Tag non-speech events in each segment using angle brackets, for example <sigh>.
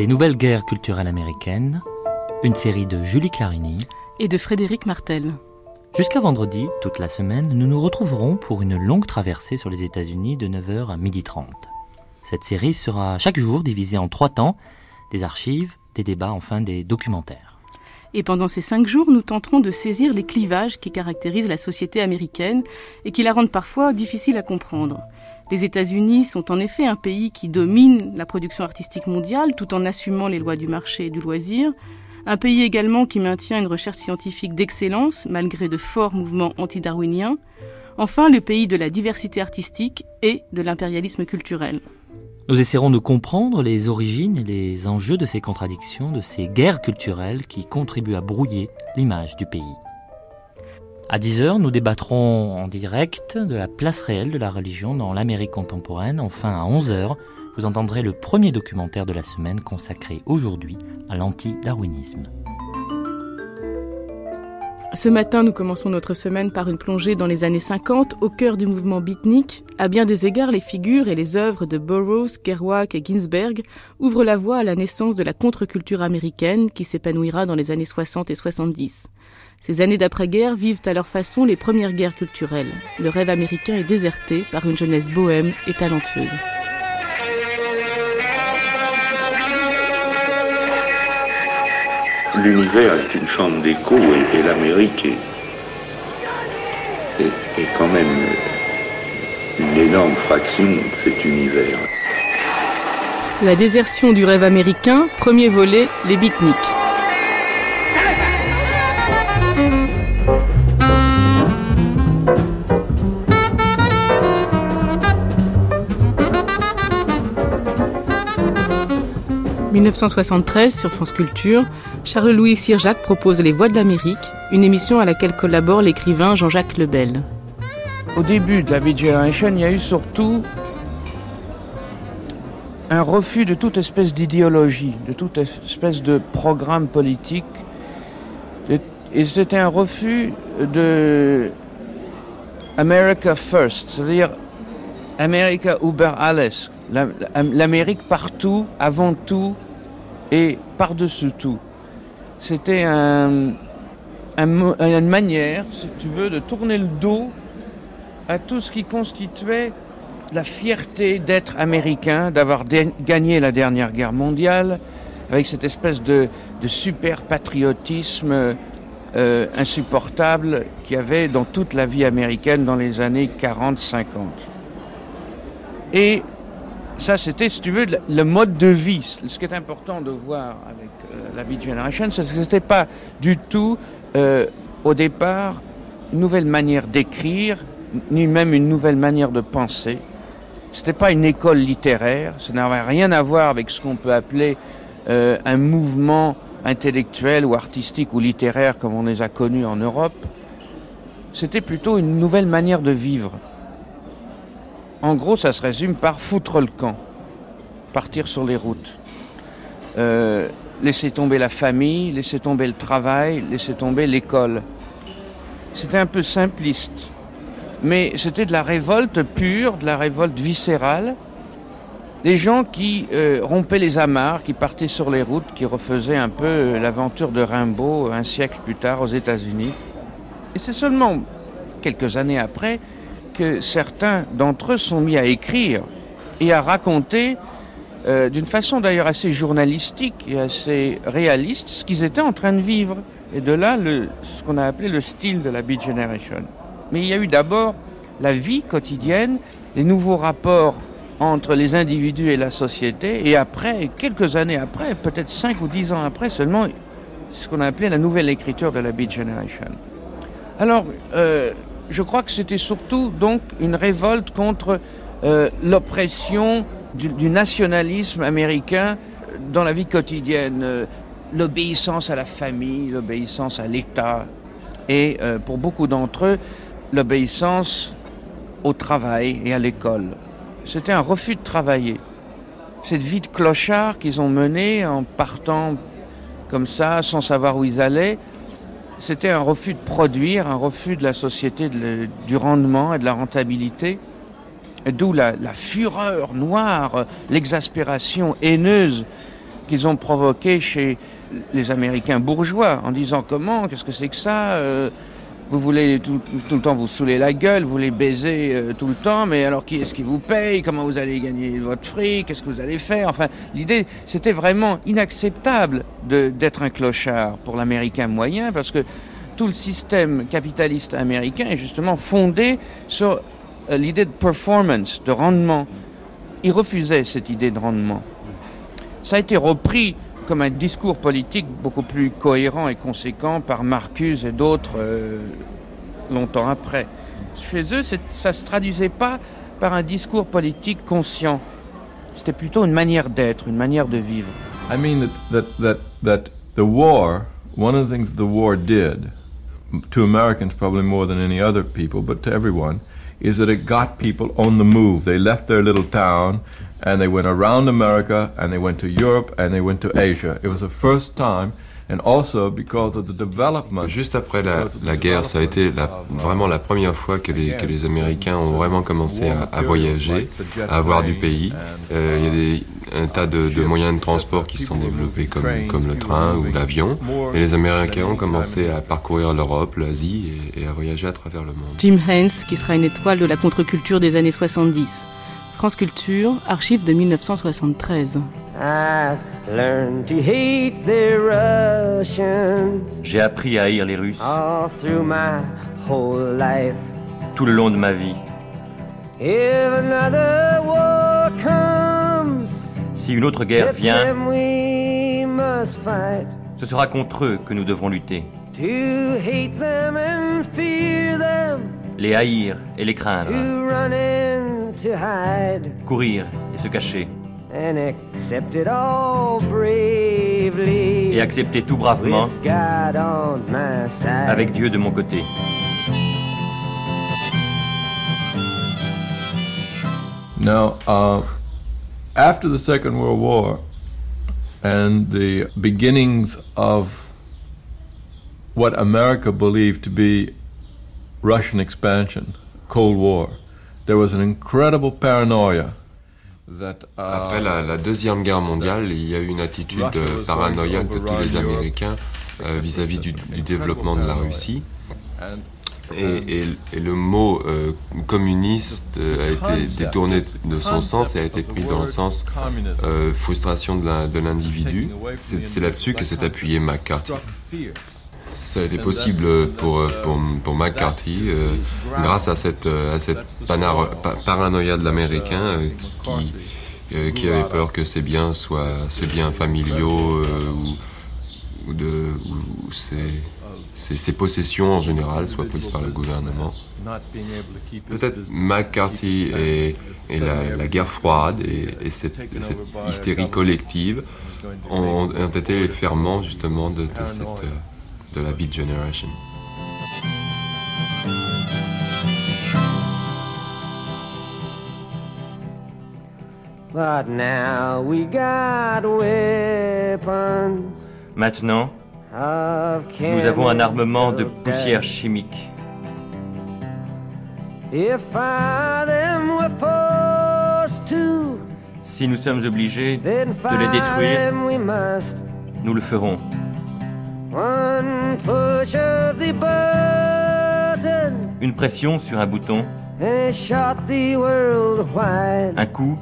Les nouvelles guerres culturelles américaines, une série de Julie Clarini et de Frédéric Martel. Jusqu'à vendredi, toute la semaine, nous nous retrouverons pour une longue traversée sur les États-Unis de 9h à 12h30. Cette série sera chaque jour divisée en trois temps, des archives, des débats, enfin des documentaires. Et pendant ces cinq jours, nous tenterons de saisir les clivages qui caractérisent la société américaine et qui la rendent parfois difficile à comprendre. Les États-Unis sont en effet un pays qui domine la production artistique mondiale tout en assumant les lois du marché et du loisir, un pays également qui maintient une recherche scientifique d'excellence malgré de forts mouvements anti-darwiniens, enfin le pays de la diversité artistique et de l'impérialisme culturel. Nous essaierons de comprendre les origines et les enjeux de ces contradictions, de ces guerres culturelles qui contribuent à brouiller l'image du pays. À 10h, nous débattrons en direct de la place réelle de la religion dans l'Amérique contemporaine. Enfin, à 11h, vous entendrez le premier documentaire de la semaine consacré aujourd'hui à l'anti-darwinisme. Ce matin, nous commençons notre semaine par une plongée dans les années 50 au cœur du mouvement beatnik. À bien des égards, les figures et les œuvres de Burroughs, Kerouac et Ginsberg ouvrent la voie à la naissance de la contre-culture américaine qui s'épanouira dans les années 60 et 70. Ces années d'après-guerre vivent à leur façon les premières guerres culturelles. Le rêve américain est déserté par une jeunesse bohème et talentueuse. L'univers est une chambre d'écho et, l'Amérique est, est, quand même une énorme fraction de cet univers. La désertion du rêve américain, premier volet, les beatniks. 1973, sur France Culture, Charles-Louis Sirjac propose Les Voix de l'Amérique, une émission à laquelle collabore l'écrivain Jean-Jacques Lebel. Au début de la Beat Generation, il y a eu surtout un refus de toute espèce d'idéologie, de toute espèce de programme politique. Et c'était un refus de America First, c'est-à-dire America über alles, l'Amérique partout, avant tout et par-dessus tout. C'était un, une manière, si tu veux, de tourner le dos à tout ce qui constituait la fierté d'être américain, d'avoir gagné la dernière guerre mondiale, avec cette espèce de, super patriotisme euh, insupportable qu'il y avait dans toute la vie américaine dans les années 40-50. Et ça, c'était, si tu veux, le mode de vie. Ce qui est important de voir avec euh, la Beat Generation, c'est que ce n'était pas du tout, euh, au départ, une nouvelle manière d'écrire, ni même une nouvelle manière de penser. Ce n'était pas une école littéraire, ça n'avait rien à voir avec ce qu'on peut appeler euh, un mouvement intellectuel ou artistique ou littéraire comme on les a connus en Europe. C'était plutôt une nouvelle manière de vivre. En gros, ça se résume par foutre le camp, partir sur les routes, euh, laisser tomber la famille, laisser tomber le travail, laisser tomber l'école. C'était un peu simpliste, mais c'était de la révolte pure, de la révolte viscérale. Des gens qui euh, rompaient les amarres, qui partaient sur les routes, qui refaisaient un peu euh, l'aventure de Rimbaud un siècle plus tard aux États-Unis. Et c'est seulement quelques années après certains d'entre eux sont mis à écrire et à raconter, euh, d'une façon d'ailleurs assez journalistique et assez réaliste, ce qu'ils étaient en train de vivre. Et de là, le, ce qu'on a appelé le style de la Beat Generation. Mais il y a eu d'abord la vie quotidienne, les nouveaux rapports entre les individus et la société, et après, quelques années après, peut-être cinq ou dix ans après seulement, ce qu'on a appelé la nouvelle écriture de la Beat Generation. Alors, euh, je crois que c'était surtout donc une révolte contre euh, l'oppression du, nationalisme américain dans la vie quotidienne, euh, l'obéissance à la famille, l'obéissance à l'État, et euh, pour beaucoup d'entre eux, l'obéissance au travail et à l'école. C'était un refus de travailler. Cette vie de clochard qu'ils ont menée en partant comme ça, sans savoir où ils allaient, c'était un refus de produire, un refus de la société du rendement et de la rentabilité. D'où la, fureur noire, l'exaspération haineuse qu'ils ont provoqué chez les Américains bourgeois en disant comment, qu'est-ce que c'est que ça euh, vous voulez tout, le temps vous saouler la gueule, vous voulez baiser euh, tout le temps, mais alors qui est-ce qui vous paye? Comment vous allez gagner votre fric? Qu'est-ce que vous allez faire? Enfin, l'idée, c'était vraiment inacceptable d'être un clochard pour l'Américain moyen, parce que tout le système capitaliste américain est justement fondé sur euh, l'idée de performance, de rendement. Il refusait cette idée de rendement. Ça a été repris comme un discours politique beaucoup plus cohérent et conséquent par Marcuse et d'autres euh, longtemps après. Chez eux, ça ne se traduisait pas par un discours politique conscient. C'était plutôt une manière d'être, une manière de vivre. I mean that, that, that, that the war, one of the things the war did, to Americans probably more than any other people, but to everyone, is that it got people on the move. They left their little town and they went around America and they went to Europe and they went to Asia. It was the first time Juste après la, la, guerre, ça a été la, vraiment la première fois que les, que les Américains ont vraiment commencé à, à voyager, à avoir du pays. Euh, il y a des, un tas de, de, moyens de transport qui sont développés comme, comme le train ou l'avion. Et les Américains ont commencé à parcourir l'Europe, l'Asie et, et à voyager à travers le monde. Jim Haynes, qui sera une étoile de la contre-culture des années 70. France Culture, archive de 1973. J'ai appris à haïr les Russes tout le long de ma vie. Si une autre guerre vient, ce sera contre eux que nous devrons lutter. Les haïr et les craindre courir et se cacher. And accept it all bravely. Et accepter tout bravement avec Dieu de mon côté. Now, uh, after the Second World War and the beginnings of what America believed to be Russian expansion, Cold War, après la, Deuxième Guerre mondiale, il y a eu une attitude paranoïaque de tous les Américains euh, vis-à-vis du, développement de la Russie. Et, le mot euh, communiste euh, a été détourné de son sens et a été pris dans le sens frustration de l'individu. C'est là-dessus que s'est appuyé McCarthy. Ça a été possible pour, pour, pour McCarthy euh, grâce à cette, à cette paranoïa de l'Américain euh, qui, euh, qui avait peur que ses biens soient ses biens familiaux ou, de, ou ses, ses, possessions en général soient prises par le gouvernement. Peut-être McCarthy et, la, guerre froide et, cette, hystérie collective ont, ont été les ferments justement de cette de la Beat Generation. Maintenant, nous avons un armement de poussière chimique. Si nous sommes obligés de les détruire, nous le ferons. Une pression sur un bouton. Un coup,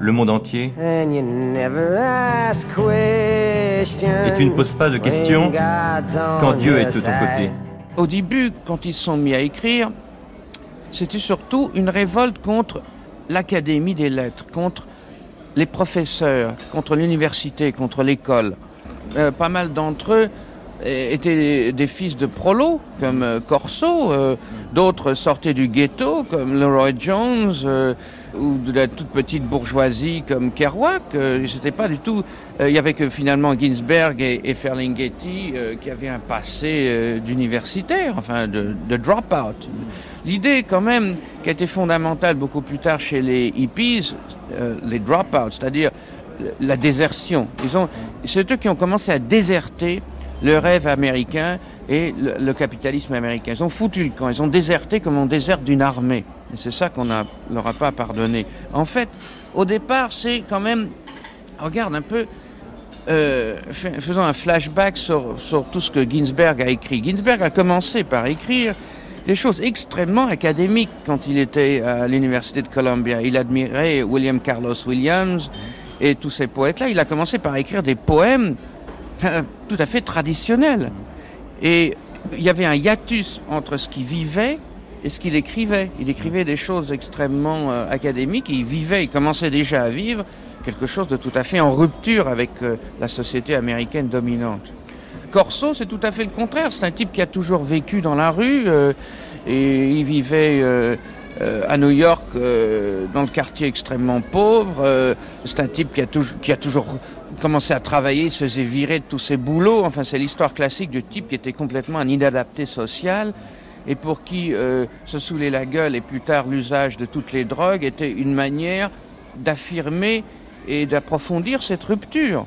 le monde entier. Et tu ne poses pas de questions quand Dieu est de ton côté. Au début, quand ils sont mis à écrire, c'était surtout une révolte contre l'Académie des lettres, contre les professeurs, contre l'université, contre l'école. Euh, pas mal d'entre eux étaient des fils de prolos, comme euh, Corso, euh, d'autres sortaient du ghetto, comme Leroy Jones, ou de la toute petite bourgeoisie comme Kerouac. C'était pas du tout. il y avait que finalement Ginsberg et, Ferlinghetti qui avaient un passé d'universitaire, enfin de, de drop-out. L'idée quand même qui a été fondamentale beaucoup plus tard chez les hippies, les drop-out, c'est-à-dire la désertion. Ils ont, c'est eux qui ont commencé à déserter le rêve américain et le, capitalisme américain. Ils ont foutu le camp, ils ont déserté comme on déserte d'une armée. Et c'est ça qu'on ne leur a pas pardonné. En fait, au départ, c'est quand même, regarde un peu, euh, faisons un flashback sur, sur, tout ce que Ginsberg a écrit. Ginsberg a commencé par écrire des choses extrêmement académiques quand il était à l'université de Columbia. Il admirait William Carlos Williams et tous ces poètes-là. Il a commencé par écrire des poèmes euh, tout à fait traditionnels. Et il y avait un hiatus entre ce qu'il vivait et ce qu'il écrivait. Il écrivait des choses extrêmement euh, académiques, il vivait, il commençait déjà à vivre quelque chose de tout à fait en rupture avec euh, la société américaine dominante. Corso, c'est tout à fait le contraire. C'est un type qui a toujours vécu dans la rue et il vivait à New York dans le quartier extrêmement pauvre. c'est un type qui a, qui a toujours commencé à travailler, il se faisait virer de tous ses boulots. Enfin, c'est l'histoire classique du type qui était complètement un inadapté social et pour qui euh, se saouler la gueule et plus tard l'usage de toutes les drogues était une manière d'affirmer et d'approfondir cette rupture.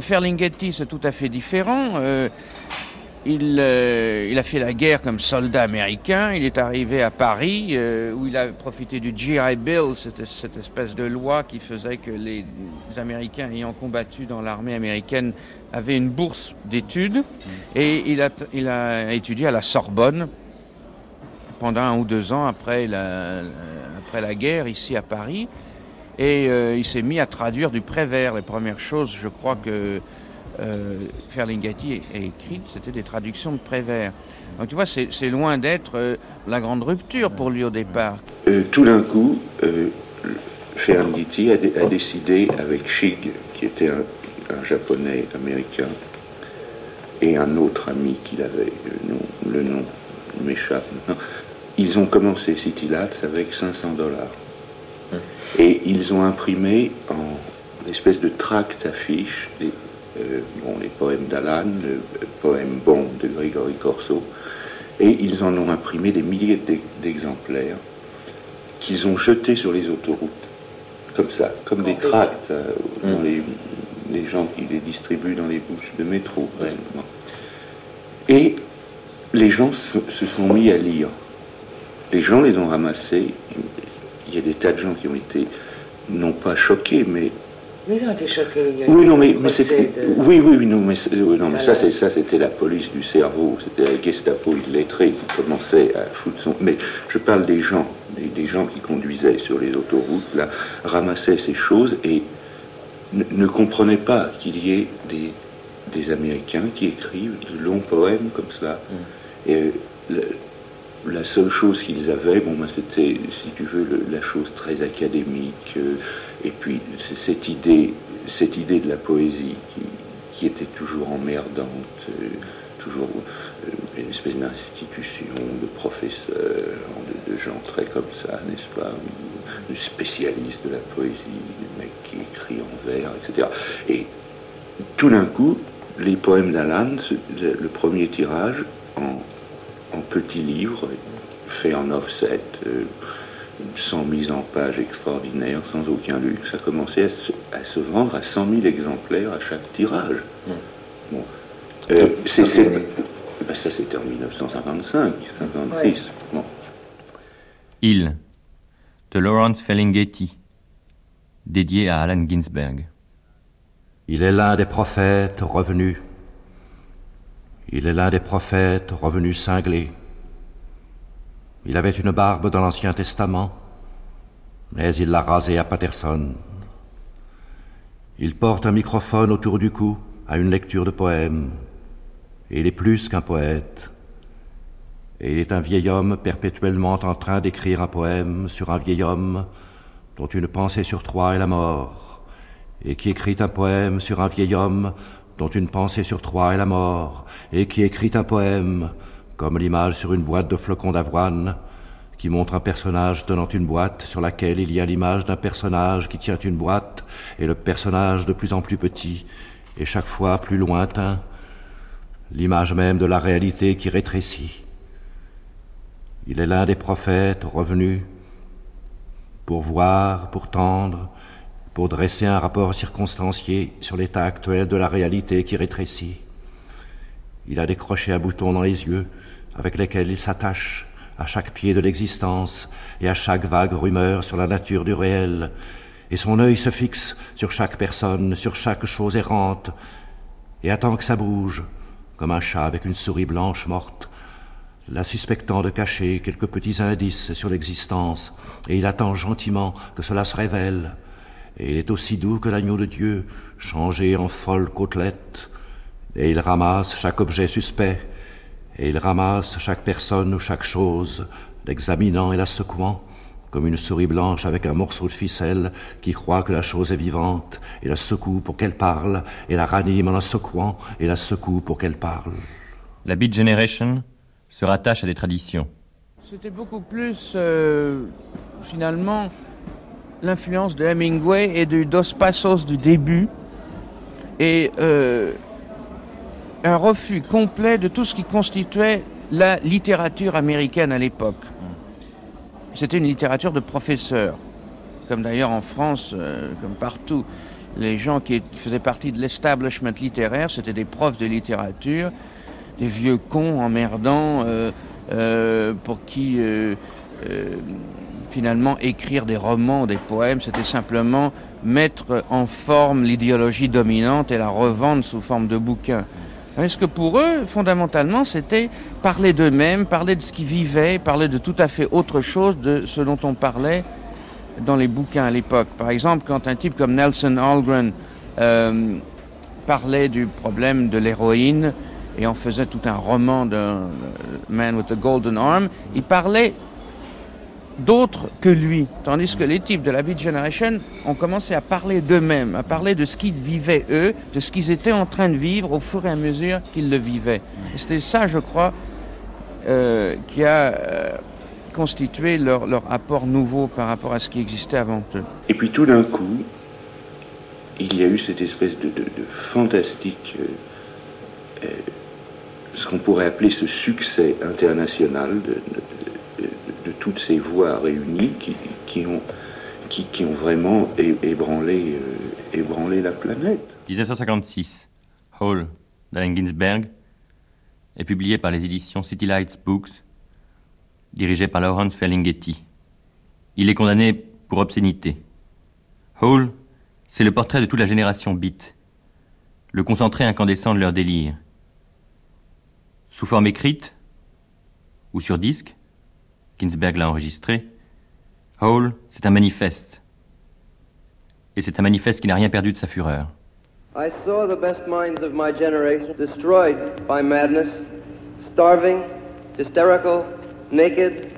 Ferlinghetti, c'est tout à fait différent. Euh, il, euh, il, a fait la guerre comme soldat américain. Il est arrivé à Paris où il a profité du GI Bill, cette, cette, espèce de loi qui faisait que les Américains ayant combattu dans l'armée américaine avaient une bourse d'études. Et il a, il a étudié à la Sorbonne pendant un ou deux ans après la, après la guerre ici à Paris. Et euh, il s'est mis à traduire du Prévert. Les premières choses, je crois que euh, Ferlinghetti a écrites, c'était des traductions de Prévert. Donc tu vois, c'est loin d'être euh, la grande rupture pour lui au départ. Euh, tout d'un coup, Ferlinghetti a, a, décidé avec Shig, qui était un, un, japonais américain, et un autre ami qu'il avait, le nom, le nom m'échappe ils ont commencé City Labs avec 500 dollars. Et ils ont imprimé en espèce de tract affiche euh, bon, les poèmes d'Alan, le poème Bon de Grégory Corso, et ils en ont imprimé des milliers d'exemplaires qu'ils ont jetés sur les autoroutes, comme ça, comme des tracts, euh, dans les, les, gens qui les distribuent dans les bouches de métro. Et les gens se sont mis à lire. Les gens les ont ramassés. Il y a des tas de gens qui ont été, non pas choqués, mais ils ont été choqués. oui, non, mais, oui, oui, oui, non, mais, non, mais ça, c'est ça, c'était la police du cerveau, c'était la Gestapo illettrée qui commençait à foutre son. Mais je parle des gens, des, gens qui conduisaient sur les autoroutes, là, ramassaient ces choses et ne, comprenaient pas qu'il y ait des, des Américains qui écrivent de longs poèmes comme cela. Mm. Et la seule chose qu'ils avaient, bon, c'était, si tu veux, la chose très académique, euh, et puis cette idée, cette idée de la poésie qui, était toujours emmerdante, euh, toujours euh, une espèce d'institution de professeurs, de, gens très comme ça, n'est-ce pas, de spécialistes de la poésie, des mecs qui écrit en vers, etc. Et tout d'un coup, les poèmes d'Alan, le premier tirage, en en petit livre, fait en offset, euh, sans mise en page extraordinaire, sans aucun luxe. Ça commençait à se, vendre à 100 000 exemplaires à chaque tirage. Hmm. Bon. Euh, ben, ça, c'était en 1955, 56. Bon. Il, de Lawrence Ferlinghetti, dédié à Allen Ginsberg. Il est l'un des prophètes revenus il est l'un des prophètes revenus cinglés. Il avait une barbe dans l'Ancien Testament, mais il l'a rasée à Patterson. Il porte un microphone autour du cou à une lecture de poèmes. Il est plus qu'un poète. Et il est un vieil homme perpétuellement en train d'écrire un poème sur un vieil homme dont une pensée sur trois est la mort, et qui écrit un poème sur un vieil homme dont une pensée sur trois est la mort, et qui écrit un poème, comme l'image sur une boîte de flocons d'avoine, qui montre un personnage tenant une boîte sur laquelle il y a l'image d'un personnage qui tient une boîte, et le personnage de plus en plus petit, et chaque fois plus lointain, l'image même de la réalité qui rétrécit. Il est l'un des prophètes revenus pour voir, pour tendre, pour dresser un rapport circonstancié sur l'état actuel de la réalité qui rétrécit. Il a décroché un bouton dans les yeux avec lesquels il s'attache à chaque pied de l'existence et à chaque vague rumeur sur la nature du réel, et son œil se fixe sur chaque personne, sur chaque chose errante, et attend que ça bouge, comme un chat avec une souris blanche morte, la suspectant de cacher quelques petits indices sur l'existence, et il attend gentiment que cela se révèle. Et il est aussi doux que l'agneau de Dieu, changé en folle côtelette, et il ramasse chaque objet suspect, et il ramasse chaque personne ou chaque chose, l'examinant et la secouant, comme une souris blanche avec un morceau de ficelle qui croit que la chose est vivante, et la secoue pour qu'elle parle, et la ranime en la secouant, et la secoue pour qu'elle parle. La Beat Generation se rattache à des traditions. C'était beaucoup plus, euh, finalement, l'influence de Hemingway et de Dos Passos du début, et euh, un refus complet de tout ce qui constituait la littérature américaine à l'époque. C'était une littérature de professeurs, comme d'ailleurs en France, euh, comme partout. Les gens qui faisaient partie de l'establishment littéraire, c'était des profs de littérature, des vieux cons emmerdants euh, pour qui finalement écrire des romans, des poèmes, c'était simplement mettre en forme l'idéologie dominante et la revendre sous forme de bouquins. Parce que pour eux, fondamentalement, c'était parler d'eux-mêmes, parler de ce qu'ils vivaient, parler de tout à fait autre chose de ce dont on parlait dans les bouquins à l'époque. Par exemple, quand un type comme Nelson Algren euh, parlait du problème de l'héroïne et en faisait tout un roman de Man with the Golden Arm, il parlait d'autres que lui. Tandis que les types de la Beat Generation ont commencé à parler d'eux-mêmes, à parler de ce qu'ils vivaient eux, de ce qu'ils étaient en train de vivre au fur et à mesure qu'ils le vivaient. C'était ça, je crois, euh, qui a euh, constitué leur, apport nouveau par rapport à ce qui existait avant eux. Et puis tout d'un coup, il y a eu cette espèce de, fantastique, euh, ce qu'on pourrait appeler ce succès international toutes ces voix réunies qui, ont, vraiment ébranlé, euh, ébranlé la planète. 1956, Hall d'Allen Ginsberg est publié par les éditions City Lights Books, dirigé par Lawrence Ferlinghetti. Il est condamné pour obscénité. Hall, c'est le portrait de toute la génération beat, le concentré incandescent de leur délire. Sous forme écrite ou sur disque, Ginsberg l'a enregistré. Hole, c'est un manifeste. Et c'est un manifeste qui n'a rien perdu de sa fureur. I saw the best minds of my generation destroyed by madness, starving, hysterical, naked,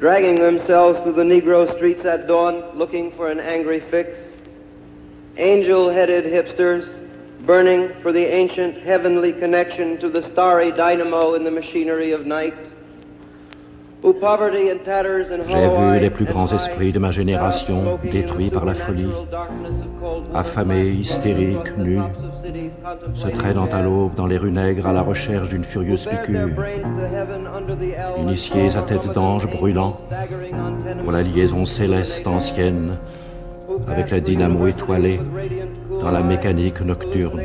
dragging themselves through the Negro streets at dawn looking for an angry fix, angel headed hipsters burning for the ancient heavenly connection to the starry dynamo in the machinery of night. J'ai vu les plus grands esprits de ma génération détruits par la folie, affamés, hystériques, nus, se traînant à l'aube dans les rues nègres à la recherche d'une furieuse piqûre, initiés à tête d'ange brûlant pour la liaison céleste ancienne avec la dynamo étoilée dans la mécanique nocturne,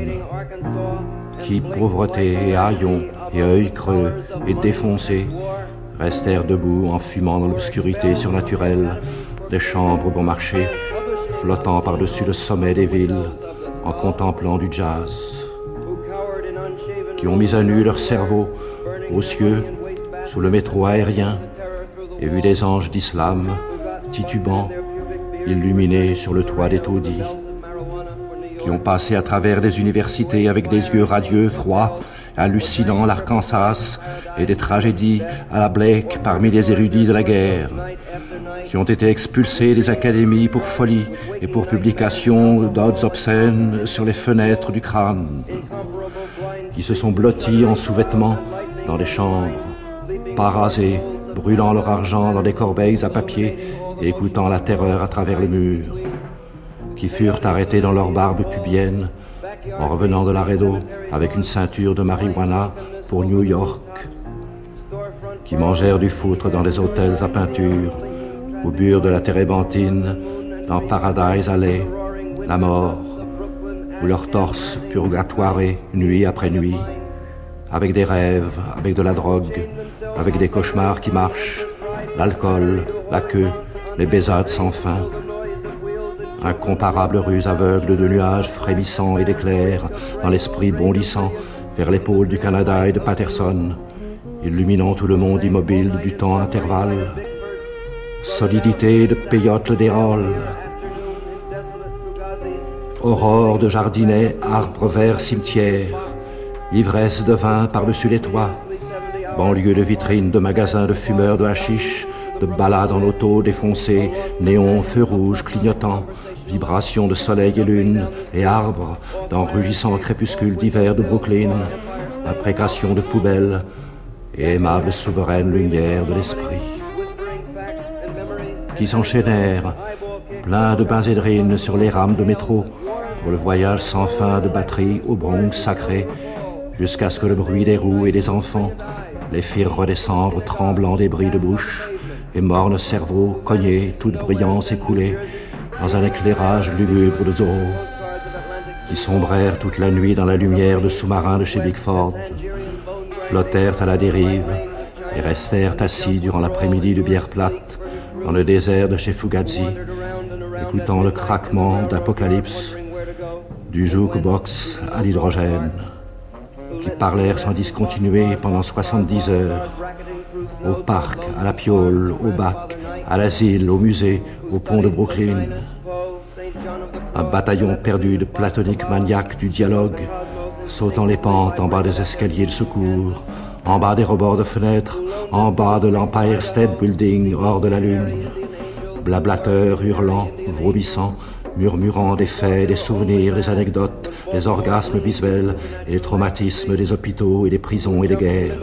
qui, pauvreté et haillons et œil creux et défoncés, restèrent debout en fumant dans l'obscurité surnaturelle des chambres bon marché, flottant par-dessus le sommet des villes, en contemplant du jazz, qui ont mis à nu leur cerveau aux cieux, sous le métro aérien, et vu des anges d'islam titubants, illuminés sur le toit des taudis, qui ont passé à travers des universités avec des yeux radieux, froids, hallucinant l'Arkansas et des tragédies à la Blake parmi les érudits de la guerre, qui ont été expulsés des académies pour folie et pour publication d'odes obscènes sur les fenêtres du crâne, qui se sont blottis en sous-vêtements dans les chambres, pas rasés, brûlant leur argent dans des corbeilles à papier et écoutant la terreur à travers les murs, qui furent arrêtés dans leur barbe pubienne en revenant de Laredo avec une ceinture de marijuana pour New York, qui mangèrent du foutre dans les hôtels à peinture, au bure de la térébenthine, dans Paradise Alley, la mort, où leur torse purgatoiré nuit après nuit, avec des rêves, avec de la drogue, avec des cauchemars qui marchent, l'alcool, la queue, les baisades sans fin, incomparable ruse aveugle de nuages frémissants et d'éclairs, dans l'esprit bondissant vers l'épaule du Canada et de Patterson, illuminant tout le monde immobile du temps intervalle. Solidité de peyote d'érole, aurore de jardinet, arbre vert cimetière, ivresse de vin par-dessus les toits, banlieue de vitrines, de magasins de fumeurs de hashish, de balades en auto défoncées, néons, feux rouges clignotants, vibrations de soleil et lune, et arbres dans rugissant crépuscule d'hiver de Brooklyn, imprécation de poubelles et aimable souveraine lumière de l'esprit. Qui s'enchaînèrent, pleins de benzédrine sur les rames de métro, pour le voyage sans fin de batterie au Bronx sacré, jusqu'à ce que le bruit des roues et des enfants les firent redescendre tremblant des bris de bouche, et morne cerveau cogné, toute brillance écoulée, dans un éclairage lugubre de Zorro, qui sombrèrent toute la nuit dans la lumière de sous-marins de chez Bigford, flottèrent à la dérive et restèrent assis durant l'après-midi de bière plate dans le désert de chez Fugazi, écoutant le craquement d'Apocalypse du jukebox à l'hydrogène, qui parlèrent sans discontinuer pendant 70 heures, au parc, à la piole, au bac, à l'asile, au musée, au pont de Brooklyn. Un bataillon perdu de platoniques maniaques du dialogue, sautant les pentes en bas des escaliers de secours, en bas des rebords de fenêtres, en bas de l'Empire State Building, hors de la lune. Blablateurs, hurlant, vomissant, murmurant des faits, des souvenirs, des anecdotes, des orgasmes visuels et les traumatismes des hôpitaux et des prisons et des guerres.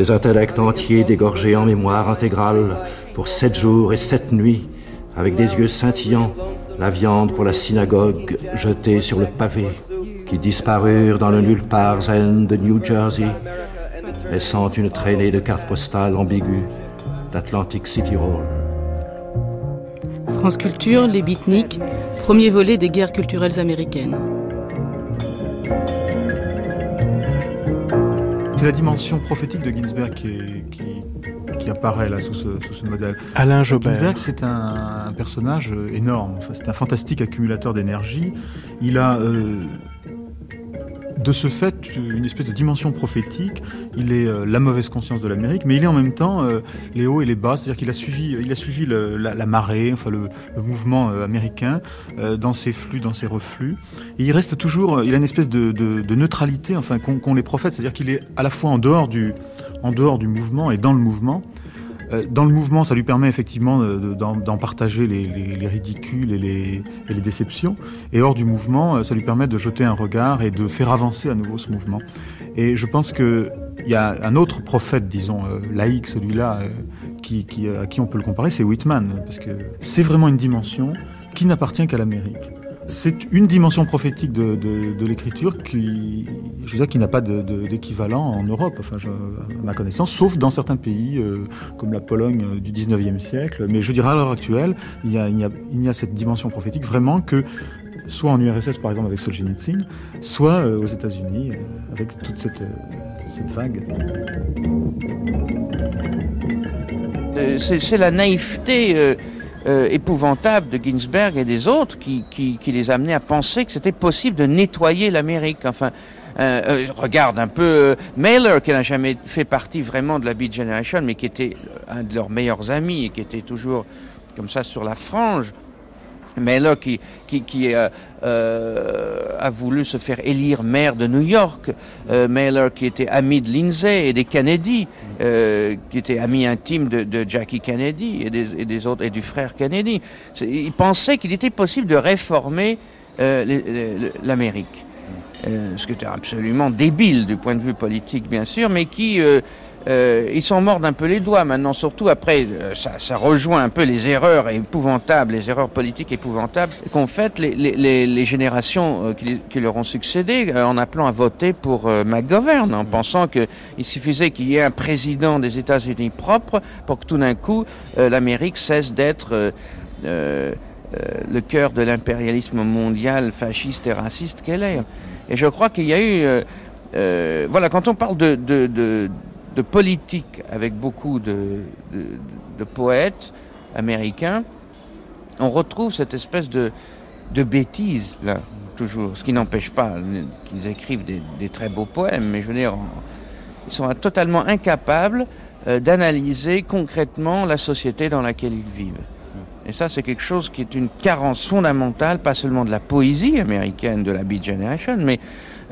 Des intellects entiers dégorgés en mémoire intégrale pour sept jours et sept nuits, avec des yeux scintillants, la viande pour la synagogue jetée sur le pavé, qui disparurent dans le nulle part zen de New Jersey, laissant une traînée de cartes postales ambiguës d'Atlantic City Hall. France Culture, Les Beatniks, premier volet des guerres culturelles américaines. C'est la dimension prophétique de Ginsberg qui, apparaît là sous ce, modèle. Alain Jobert. Ginsberg, c'est un, personnage énorme. c'est un fantastique accumulateur d'énergie. Il a euh, de ce fait une espèce de dimension prophétique. Il est euh, la mauvaise conscience de l'Amérique, mais il est en même temps euh, les hauts et les bas, c'est-à-dire qu'il a suivi, il a suivi la, marée, enfin le, mouvement euh, américain dans ses flux, dans ses reflux. Il reste toujours, il a une espèce de, neutralité, enfin qu'ont les prophètes, c'est-à-dire qu'il est à la fois en dehors du, en dehors du mouvement et dans le mouvement. Euh, dans le mouvement, ça lui permet effectivement d'en partager les, ridicules et les, déceptions. Et hors du mouvement, euh, ça lui permet de jeter un regard et de faire avancer à nouveau ce mouvement. Et je pense qu'il y a un autre prophète, disons, euh, laïque, celui-là, à qui on peut le comparer, c'est Whitman. Parce que c'est vraiment une dimension qui n'appartient qu'à l'Amérique. C'est une dimension prophétique de, l'écriture qui, n'a pas d'équivalent en Europe, à ma connaissance, sauf dans certains pays euh, comme la Pologne euh, du 19e siècle. Mais je dirais à l'heure actuelle, il n'y a, cette dimension prophétique vraiment que soit en URSS par exemple avec Solzhenitsyn, soit euh, aux États-Unis avec toute cette, cette vague. C'est la naïveté euh, épouvantable de Ginsberg et des autres qui, les amenaient à penser que c'était possible de nettoyer l'Amérique. Enfin, euh, euh regarde un peu Mailer, qui n'a jamais fait partie vraiment de la Beat Generation, mais qui était un de leurs meilleurs amis et qui était toujours comme ça sur la frange. Mailer qui, qui, qui euh, euh, a voulu se faire élire maire de New York, euh, Mailer qui était ami de Lindsay et des Kennedy, euh, qui était ami intime de, de Jackie Kennedy et des, et des, autres et du frère Kennedy. Il pensait qu'il était possible de réformer euh, l'Amérique. Ce qui était absolument débile du point de vue politique, bien sûr, mais qui euh, ils s'en mordent un peu les doigts maintenant, surtout après, euh, ça, ça, rejoint un peu les erreurs épouvantables, les erreurs politiques épouvantables qu'ont faites les, les, les, générations euh, qui, qui, leur ont succédé en appelant à voter pour McGovern, en pensant qu'il suffisait qu'il y ait un président des États-Unis propre pour que tout d'un coup l'Amérique cesse d'être le cœur de l'impérialisme mondial fasciste et raciste qu'elle est. Et je crois qu'il y a eu... voilà, quand on parle de, de, de de politique avec beaucoup de, poètes américains, on retrouve cette espèce de, de bêtise, là, toujours. Ce qui n'empêche pas qu'ils écrivent des, très beaux poèmes, mais je veux dire, ils sont totalement incapables euh, d'analyser concrètement la société dans laquelle ils vivent. Et ça, c'est quelque chose qui est une carence fondamentale, pas seulement de la poésie américaine de la Beat Generation, mais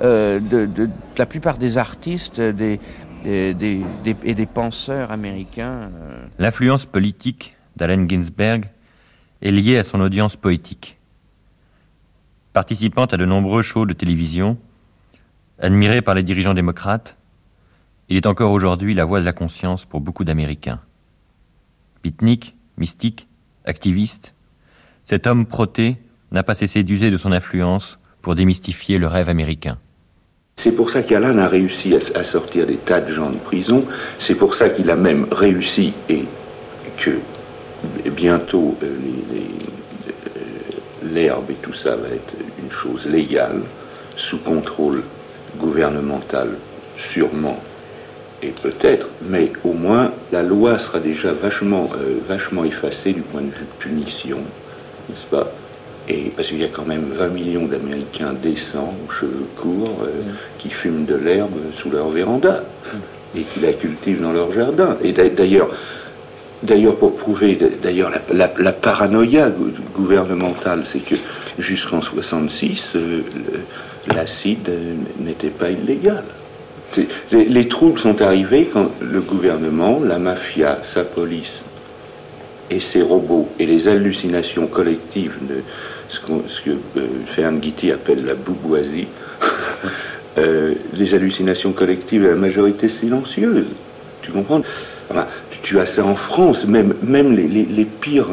euh, de, la plupart des artistes des, et des penseurs américains. Euh. L'influence politique d'Allen Ginsberg est liée à son audience poétique. Participant à de nombreux shows de télévision, admiré par les dirigeants démocrates, il est encore aujourd'hui la voix de la conscience pour beaucoup d'Américains. Beatnik, mystique, activiste, cet homme proté n'a pas cessé d'user de son influence pour démystifier le rêve américain. C'est pour ça qu'Alain a réussi à, sortir des tas de gens de prison. C'est pour ça qu'il a même réussi et que bientôt euh, euh, l'herbe et tout ça va être une chose légale, sous contrôle gouvernemental, sûrement et peut-être, mais au moins la loi sera déjà vachement, euh, vachement effacée du point de vue punition, n'est-ce pas? Et parce qu'il y a quand même 20 millions d'Américains décents, aux cheveux courts, euh, qui fument de l'herbe sous leur véranda et qui la cultivent dans leur jardin. Et d'ailleurs, d'ailleurs pour prouver, d'ailleurs la, paranoïa gouvernementale, c'est que jusqu'en 66, euh, l'acide n'était pas illégal. Les, les, troubles sont arrivés quand le gouvernement, la mafia, sa police et ses robots et les hallucinations collectives de, ce, que euh, Ferran appelle la bouboisie, <laughs> euh, les hallucinations collectives et la majorité silencieuse. Tu comprends? Tu, as ça en France, même, même les, pires,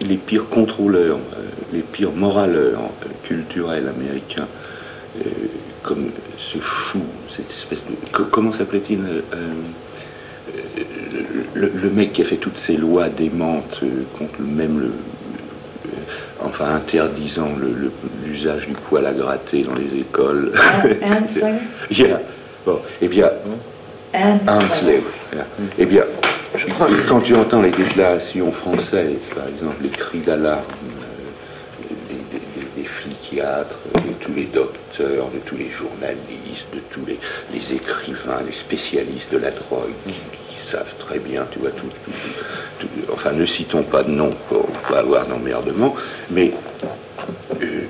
les, pires contrôleurs, euh, les pires moraleurs culturels américains, comme ce fou, cette espèce de... Comment s'appelait-il le, mec qui a fait toutes ces lois démentes contre même le, enfin interdisant l'usage du poil à gratter dans les écoles. <laughs> yeah. Bon, eh bien, Ansley. Eh bien, quand tu entends les déclarations françaises, par exemple, les cris d'alarme euh, des, psychiatres, de tous les docteurs, de tous les journalistes, de tous les, écrivains, les spécialistes de la drogue, savent très bien, tu vois, tout, enfin ne citons pas de nom pour pas avoir d'emmerdement, mais euh,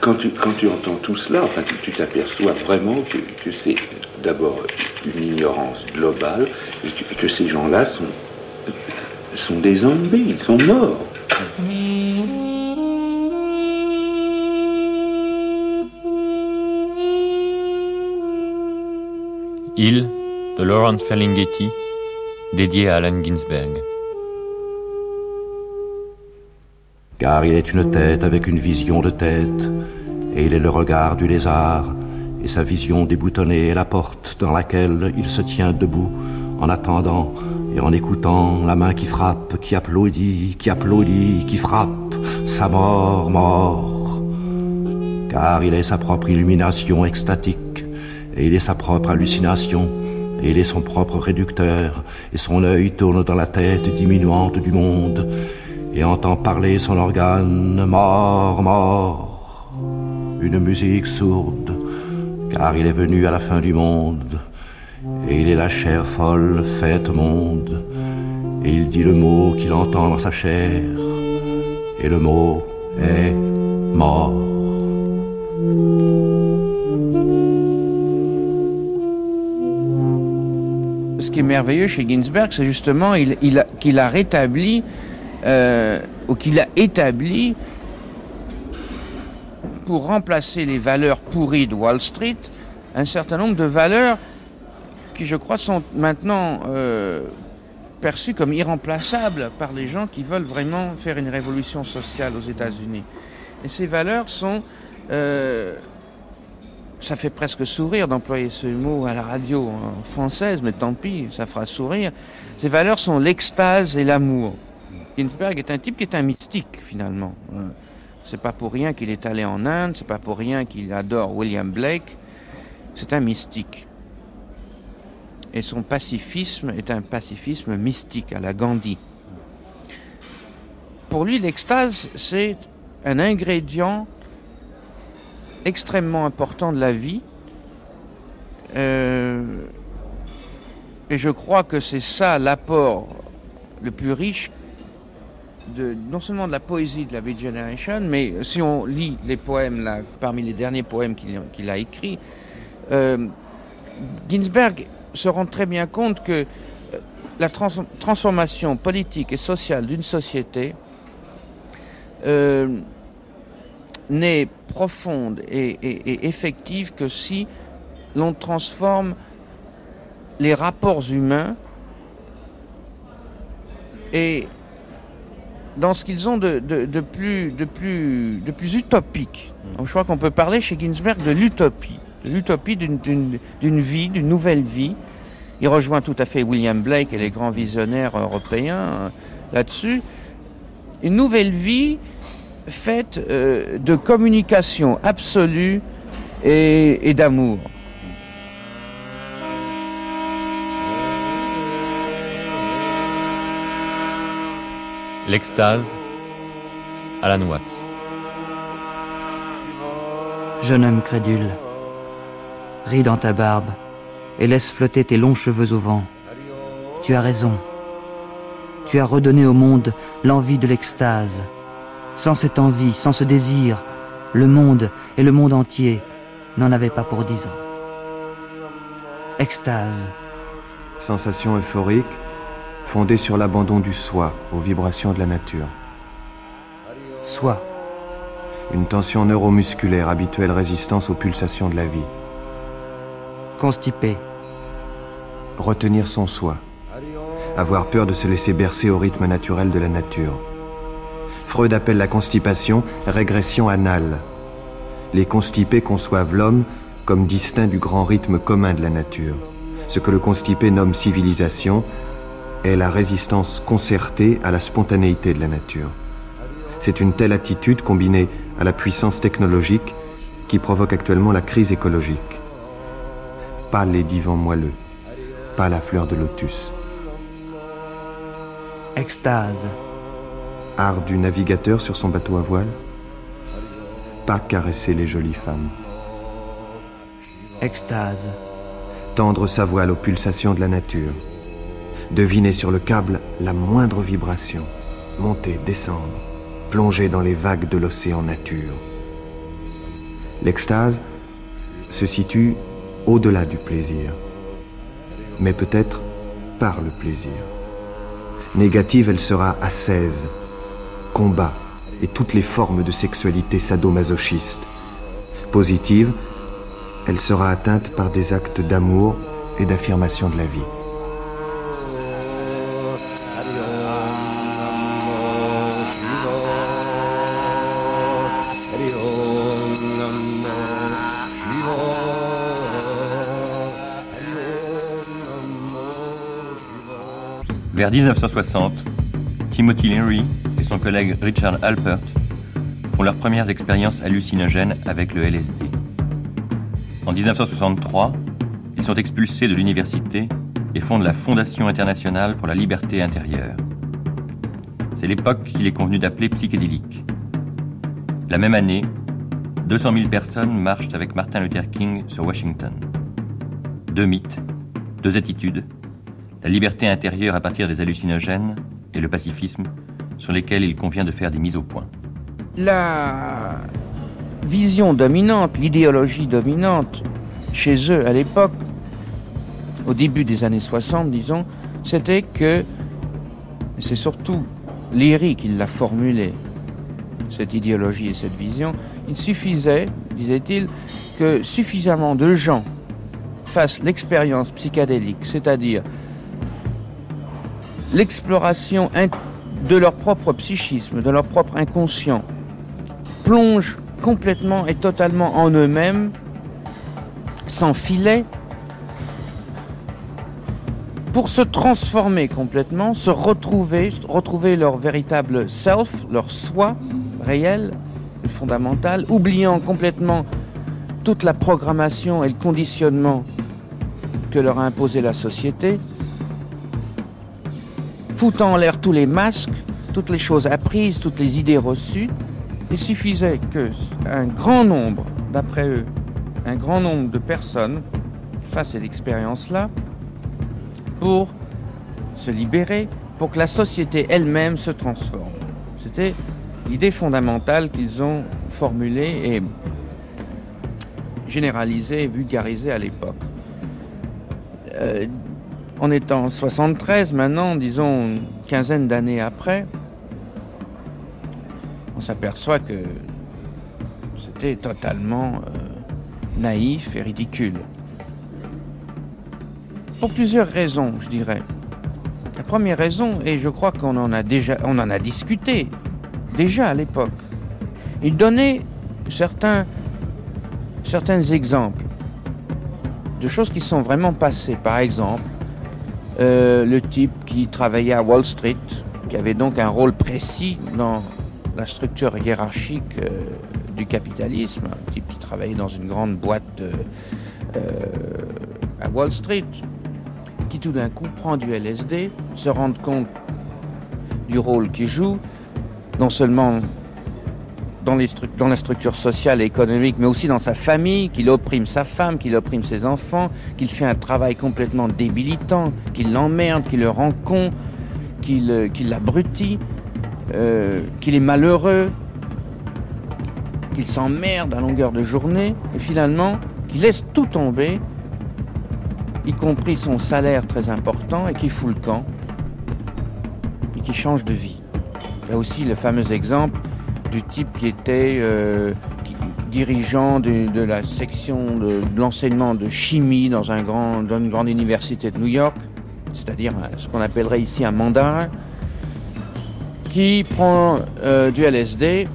quand, tu, quand tu entends tout cela, enfin tu t'aperçois vraiment que, c'est d'abord une ignorance globale et que, ces gens-là sont, sont des zombies, ils sont morts. Il de Lawrence Ferlinghetti, dédié à Allen Ginsberg. Car il est une tête avec une vision de tête, et il est le regard du lézard, et sa vision déboutonnée est la porte dans laquelle il se tient debout, en attendant et en écoutant la main qui frappe, qui applaudit, qui applaudit, qui frappe, sa mort, mort. Car il est sa propre illumination extatique, et il est sa propre hallucination, il est son propre réducteur, et son œil tourne dans la tête diminuante du monde, et entend parler son organe, mort, mort, une musique sourde, car il est venu à la fin du monde, et il est la chair folle faite au monde, et il dit le mot qu'il entend dans sa chair, et le mot est mort. Qui est merveilleux chez Ginsberg, c'est justement qu'il a, rétabli, euh, ou qu'il a établi, pour remplacer les valeurs pourries de Wall Street, un certain nombre de valeurs qui, je crois, sont maintenant euh, perçues comme irremplaçables par les gens qui veulent vraiment faire une révolution sociale aux États-Unis. Et ces valeurs sont euh, ça fait presque sourire d'employer ce mot à la radio hein, française, mais tant pis, ça fera sourire. Ces valeurs sont l'extase et l'amour. Ginsberg est un type qui est un mystique finalement. Euh, c'est pas pour rien qu'il est allé en Inde, c'est pas pour rien qu'il adore William Blake. C'est un mystique. Et son pacifisme est un pacifisme mystique à la Gandhi. pour lui, l'extase, c'est un ingrédient extrêmement important de la vie. Euh, et je crois que c'est ça l'apport le plus riche de, non seulement de la poésie de la Beat Generation, mais si on lit les poèmes, là, parmi les derniers poèmes qu'il a écrits, euh, Ginsberg se rend très bien compte que euh, la transformation politique et sociale d'une société n'est profonde et, effective que si l'on transforme les rapports humains et dans ce qu'ils ont de, plus, de, plus, de plus utopique. je crois qu'on peut parler chez Ginsberg de l'utopie, de l'utopie d'une vie, d'une nouvelle vie. Il rejoint tout à fait William Blake et les grands visionnaires européens euh, là-dessus. Une nouvelle vie faite euh, de communication absolue et, d'amour. L'extase, Alan Watts. Jeune homme crédule, ris dans ta barbe et laisse flotter tes longs cheveux au vent. Tu as raison. Tu as redonné au monde l'envie de l'extase. Sans cette envie, sans ce désir, le monde et le monde entier n'en avaient pas pour dix ans. Extase. Sensation euphorique, fondée sur l'abandon du soi aux vibrations de la nature. Soi. Une tension neuromusculaire, habituelle résistance aux pulsations de la vie. Constipé. Retenir son soi. Avoir peur de se laisser bercer au rythme naturel de la nature. Freud appelle la constipation régression anale. Les constipés conçoivent l'homme comme distinct du grand rythme commun de la nature. Ce que le constipé nomme civilisation est la résistance concertée à la spontanéité de la nature. C'est une telle attitude combinée à la puissance technologique qui provoque actuellement la crise écologique. Pas les divans moelleux, pas la fleur de lotus. Extase art du navigateur sur son bateau à voile Pas caresser les jolies femmes. Extase. Tendre sa voile aux pulsations de la nature. Deviner sur le câble la moindre vibration. Monter, descendre, plonger dans les vagues de l'océan nature. L'extase se situe au-delà du plaisir, mais peut-être par le plaisir. Négative, elle sera assaise, combat et toutes les formes de sexualité sadomasochiste. Positive, elle sera atteinte par des actes d'amour et d'affirmation de la vie. Vers 1960, Timothy Leary son collègue Richard Alpert font leurs premières expériences hallucinogènes avec le LSD. En 1963, ils sont expulsés de l'université et fondent la Fondation internationale pour la liberté intérieure. C'est l'époque qu'il est convenu d'appeler psychédélique. La même année, 200 000 personnes marchent avec Martin Luther King sur Washington. Deux mythes, deux attitudes, la liberté intérieure à partir des hallucinogènes et le pacifisme sur lesquels il convient de faire des mises au point. La vision dominante, l'idéologie dominante chez eux à l'époque, au début des années 60, disons, c'était que, c'est surtout Léry qui l'a formulé, cette idéologie et cette vision, il suffisait, disait-il, que suffisamment de gens fassent l'expérience psychédélique, c'est-à-dire l'exploration de leur propre psychisme, de leur propre inconscient, plongent complètement et totalement en eux-mêmes, sans filet, pour se transformer complètement, se retrouver, retrouver leur véritable self, leur soi réel, fondamental, oubliant complètement toute la programmation et le conditionnement que leur a imposé la société, foutant en l'air tous les masques, toutes les choses apprises, toutes les idées reçues. Il suffisait que un grand nombre, d'après eux, un grand nombre de personnes fassent cette expérience-là pour se libérer, pour que la société elle-même se transforme. C'était l'idée fondamentale qu'ils ont formulée et généralisée et vulgarisée à l'époque. Euh, on est en 73 maintenant, disons une quinzaine d'années après, on s'aperçoit que c'était totalement euh, naïf et ridicule. Pour plusieurs raisons, je dirais. La première raison, et je crois qu'on en a déjà, discuté déjà à l'époque. Il donnait certains exemples de choses qui sont vraiment passées. Par exemple, euh, le type qui travaillait à Wall Street, qui avait donc un rôle précis dans la structure hiérarchique euh, du capitalisme, un type qui travaillait dans une grande boîte euh, à Wall Street, qui tout d'un coup prend du LSD, se rend compte du rôle qu'il joue, non seulement dans, la structure sociale et économique, mais aussi dans sa famille, qu'il opprime sa femme, qu'il opprime ses enfants, qu'il fait un travail complètement débilitant, qu'il l'emmerde, qu'il le rend con, qu'il euh, l'abrutit, euh, qu'il est malheureux, qu'il s'emmerde à longueur de journée, et finalement qu'il laisse tout tomber y compris son salaire très important, et qui fout le camp, et qui change de vie. A aussi le fameux exemple du type qui était euh, dirigeant de, la section de, l'enseignement de chimie dans, une grande université de New York, c'est-à-dire ce qu'on appellerait ici un mandarin, qui prend euh, du LSD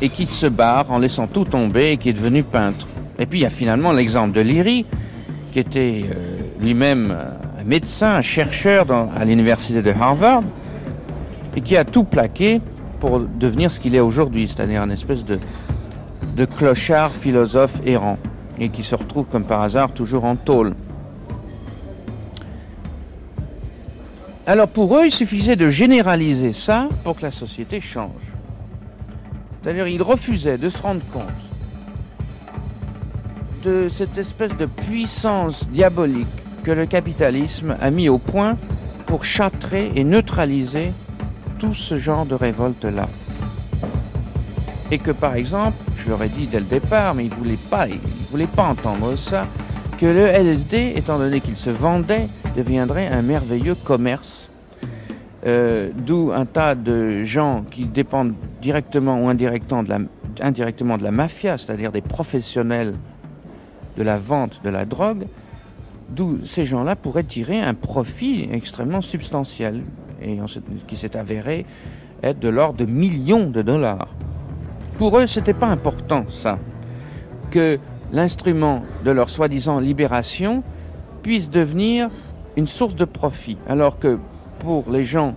et qui se barre en laissant tout tomber et qui est devenu peintre. Et puis il y a finalement l'exemple de Liri, qui était euh, lui-même un médecin, un chercheur à l'université de Harvard, et qui a tout plaqué pour devenir ce qu'il est aujourd'hui, c'est-à-dire un espèce de, de clochard philosophe errant, et qui se retrouve comme par hasard toujours en tôle. Alors pour eux, il suffisait de généraliser ça pour que la société change. C'est-à-dire ils refusaient de se rendre compte de cette espèce de puissance diabolique que le capitalisme a mis au point pour châtrer et neutraliser tout ce genre de révolte-là. Et que par exemple, je leur ai dit dès le départ, mais ils ne voulaient pas, entendre ça, que le LSD, étant donné qu'il se vendait, deviendrait un merveilleux commerce. Euh, d'où un tas de gens qui dépendent directement ou indirectement de la mafia, c'est-à-dire des professionnels de la vente de la drogue, d'où ces gens-là pourraient tirer un profit extrêmement substantiel et qui s'est avéré être de l'ordre de millions de dollars. Pour eux, ce n'était pas important ça, que l'instrument de leur soi-disant libération puisse devenir une source de profit, alors que pour les gens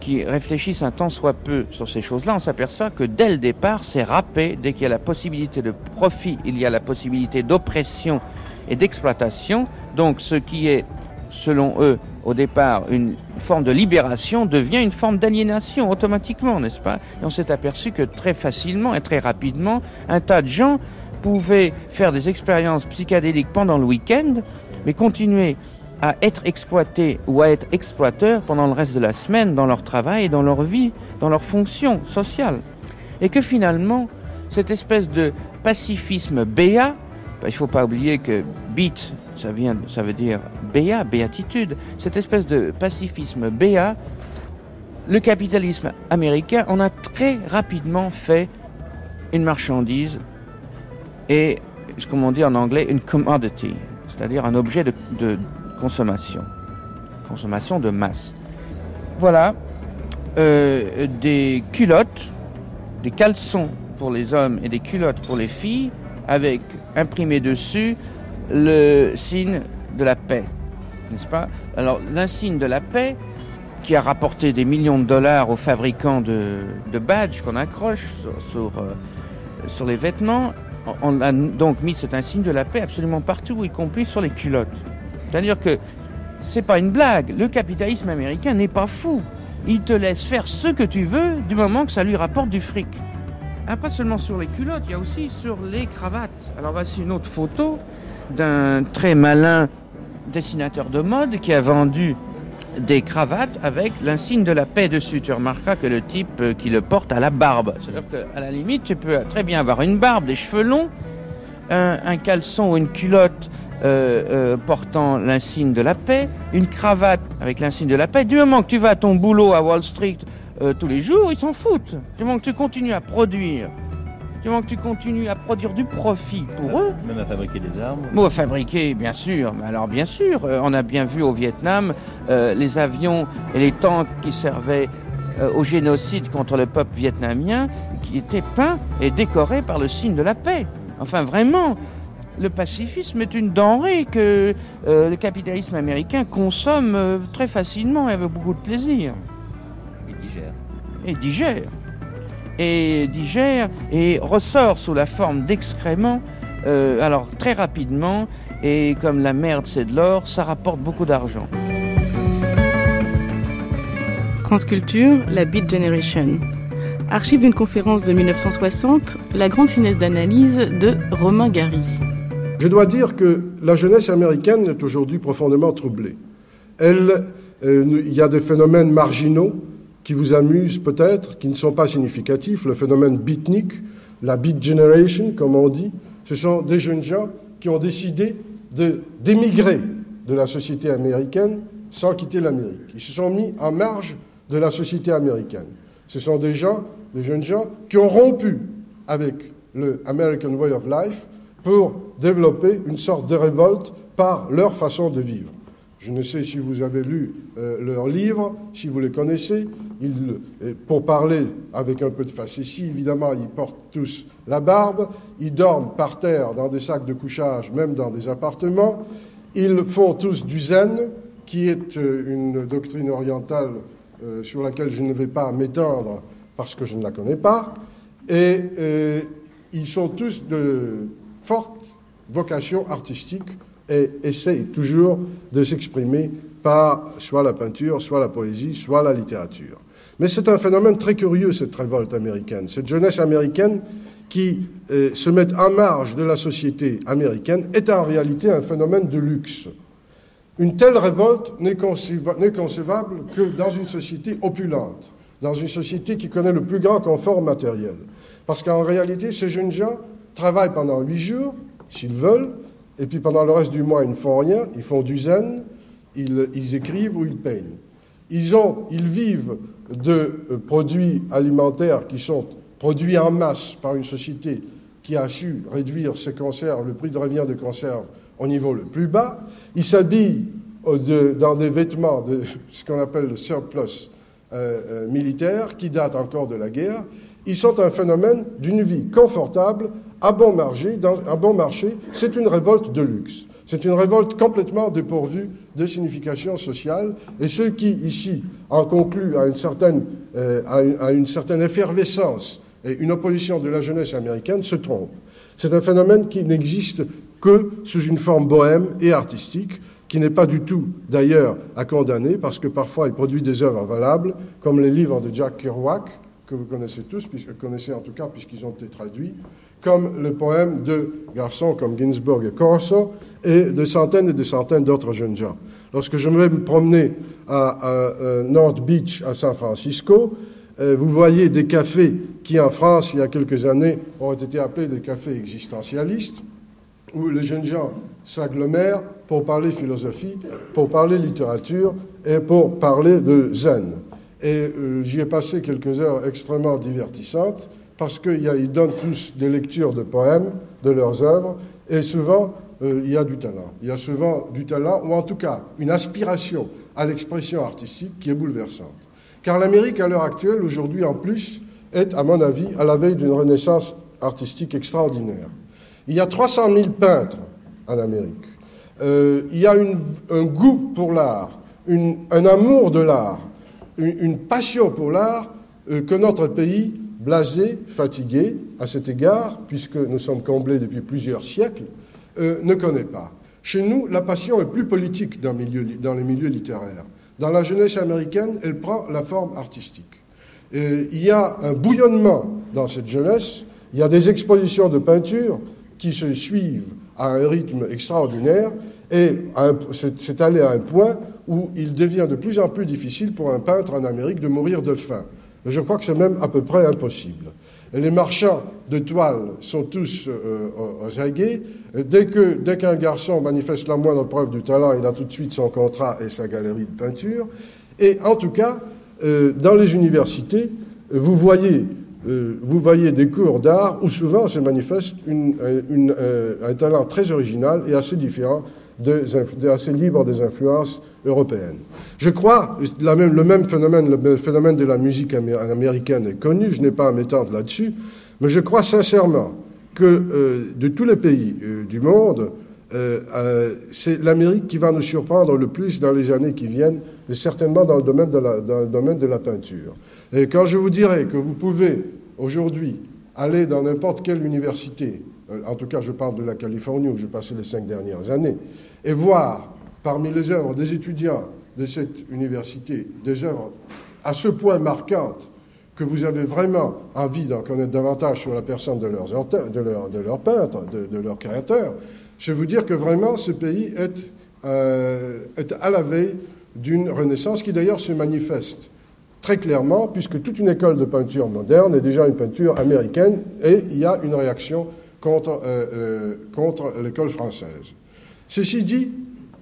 qui réfléchissent un tant soit peu sur ces choses-là, on s'aperçoit que dès le départ, c'est râpé. Dès qu'il y a la possibilité de profit, il y a la possibilité d'oppression et d'exploitation. Donc ce qui est, selon eux, au départ, une forme de libération devient une forme d'aliénation automatiquement, n'est-ce pas? Et on s'est aperçu que très facilement et très rapidement, un tas de gens pouvaient faire des expériences psychédéliques pendant le week-end, mais continuer à être exploités ou à être exploiteurs pendant le reste de la semaine dans leur travail dans leur vie, dans leur fonction sociale. Et que finalement, cette espèce de pacifisme béat, bah, il ne faut pas oublier que beat, ça, vient, ça veut dire béat, béatitude, cette espèce de pacifisme béat, le capitalisme américain en a très rapidement fait une marchandise et, comme on dit en anglais, une commodity, c'est-à-dire un objet de, consommation. Consommation de masse. Voilà euh, des culottes, des caleçons pour les hommes et des culottes pour les filles, avec imprimé dessus le signe de la paix. N'est-ce pas? Alors, l'insigne de la paix, qui a rapporté des millions de dollars aux fabricants de, badges qu'on accroche sur, euh, sur, les vêtements, on a donc mis cet insigne de la paix absolument partout, y compris sur les culottes. C'est-à-dire que c'est pas une blague. Le capitalisme américain n'est pas fou. il te laisse faire ce que tu veux du moment que ça lui rapporte du fric. Ah, pas seulement sur les culottes, il y a aussi sur les cravates. Alors voici une autre photo d'un très malin dessinateur de mode qui a vendu des cravates avec l'insigne de la paix dessus. Tu remarqueras que le type euh, qui le porte a la barbe. C'est-à-dire qu'à la limite, tu peux très bien avoir une barbe, des cheveux longs, un, caleçon ou une culotte euh, euh, portant l'insigne de la paix, une cravate avec l'insigne de la paix. Du moment que tu vas à ton boulot à Wall Street tous les jours, ils s'en foutent. Du moment que tu continues à produire du moment que tu continues à produire du profit pour eux. Même à fabriquer des armes. Bon, à fabriquer, bien sûr. Mais alors, bien sûr, euh, on a bien vu au Vietnam euh, les avions et les tanks qui servaient euh, au génocide contre le peuple vietnamien, qui étaient peints et décorés par le signe de la paix. Enfin, vraiment. Le pacifisme est une denrée que le capitalisme américain consomme très facilement et avec beaucoup de plaisir. Et digère. Et digère et digère et ressort sous la forme d'excréments, euh, alors très rapidement, et comme la merde c'est de l'or, ça rapporte beaucoup d'argent. France Culture, la Beat Generation. Archive d'une conférence de 1960, la grande finesse d'analyse de Romain Gary. Je dois dire que la jeunesse américaine est aujourd'hui profondément troublée. Elle, euh, il y a des phénomènes marginaux qui vous amusent peut-être, qui ne sont pas significatifs. Le phénomène beatnik, la beat generation, comme on dit, ce sont des jeunes gens qui ont décidé d'émigrer de, la société américaine sans quitter l'Amérique. Ils se sont mis en marge de la société américaine. Ce sont des gens, des jeunes gens, qui ont rompu avec le American Way of Life pour développer une sorte de révolte par leur façon de vivre. Je ne sais si vous avez lu euh, leurs livres, si vous les connaissez. Euh, pour parler avec un peu de facétie, évidemment, ils portent tous la barbe. Ils dorment par terre dans des sacs de couchage, même dans des appartements. Ils font tous du zen, qui est euh, une doctrine orientale sur laquelle je ne vais pas m'étendre parce que je ne la connais pas. Et ils sont tous de fortes vocations artistiques et essaye toujours de s'exprimer par soit la peinture, soit la poésie, soit la littérature. Mais c'est un phénomène très curieux, cette révolte américaine, cette jeunesse américaine qui euh, se met en marge de la société américaine est en réalité un phénomène de luxe. Une telle révolte n'est concevable que dans une société opulente, dans une société qui connaît le plus grand confort matériel. Parce qu'en réalité, ces jeunes gens travaillent pendant huit jours, s'ils veulent, et puis pendant le reste du mois, ils ne font rien, ils font du zen, ils, écrivent ou ils peignent. Ils, ont, ils vivent de euh, produits alimentaires qui sont produits en masse par une société qui a su réduire ses conserves, le prix de revient des conserves au niveau le plus bas. Ils s'habillent euh, dans des vêtements de <laughs> ce qu'on appelle le surplus euh, militaire qui date encore de la guerre. Ils sont un phénomène d'une vie confortable à bon marché, bon marché, c'est une révolte de luxe. C'est une révolte complètement dépourvue de signification sociale. Et ceux qui, ici, en concluent à une certaine, euh, à une, certaine effervescence et une opposition de la jeunesse américaine se trompent. C'est un phénomène qui n'existe que sous une forme bohème et artistique, qui n'est pas du tout, d'ailleurs, à condamner, parce que parfois il produit des œuvres valables, comme les livres de Jack Kerouac, que vous connaissez tous, puisque, connaissez en tout cas puisqu'ils ont été traduits, comme le poème de garçons comme Ginsberg et Corso, et de centaines et de centaines d'autres jeunes gens. Lorsque je vais me promener à, North Beach, à San Francisco, euh, vous voyez des cafés qui, en France, il y a quelques années, ont été appelés des cafés existentialistes, où les jeunes gens s'agglomèrent pour parler philosophie, pour parler littérature et pour parler de zen. Et euh, j'y ai passé quelques heures extrêmement divertissantes parce qu'ils donnent tous des lectures de poèmes, de leurs œuvres, et souvent, euh, il y a du talent. Il y a souvent du talent, ou en tout cas une aspiration à l'expression artistique qui est bouleversante. Car l'Amérique, à l'heure actuelle, aujourd'hui en plus, est, à mon avis, à la veille d'une renaissance artistique extraordinaire. Il y a 300 000 peintres en Amérique. Euh, il y a un goût pour l'art, un amour de l'art, une, passion pour l'art euh, que notre pays blasé, fatigué à cet égard, puisque nous sommes comblés depuis plusieurs siècles, euh, ne connaît pas. Chez nous, la passion est plus politique dans, les milieux littéraires. dans la jeunesse américaine, elle prend la forme artistique. il y a un bouillonnement dans cette jeunesse, il y a des expositions de peinture qui se suivent à un rythme extraordinaire, et c'est allé à un point où il devient de plus en plus difficile pour un peintre en Amérique de mourir de faim. Je crois que c'est même à peu près impossible. Les marchands de toile sont tous euh, aux aguets. Dès qu'un garçon manifeste la moindre preuve de talent, il a tout de suite son contrat et sa galerie de peinture. Et en tout cas, euh, dans les universités, vous voyez, euh, vous voyez des cours d'art où souvent se manifeste un talent très original et assez différent de, assez libre des influences européennes. Je crois, le même phénomène, le phénomène de la musique américaine est connu, je n'ai pas à m'étendre là-dessus, mais je crois sincèrement que euh, de tous les pays euh, du monde, euh, c'est l'Amérique qui va nous surprendre le plus dans les années qui viennent, et certainement dans le domaine de la, dans le domaine de la peinture. Et quand je vous dirai que vous pouvez aujourd'hui aller dans n'importe quelle université, en tout cas je parle de la Californie où j'ai passé les cinq dernières années, et voir parmi les œuvres des étudiants de cette université des œuvres à ce point marquantes que vous avez vraiment envie d'en connaître davantage sur la personne de leurs, de leur, de leurs peintres, de, leurs créateurs, je vous dire que vraiment ce pays est, euh, est à la veille d'une renaissance qui d'ailleurs se manifeste très clairement, puisque toute une école de peinture moderne est déjà une peinture américaine et il y a une réaction contre, euh, euh, contre l'école française. Ceci dit,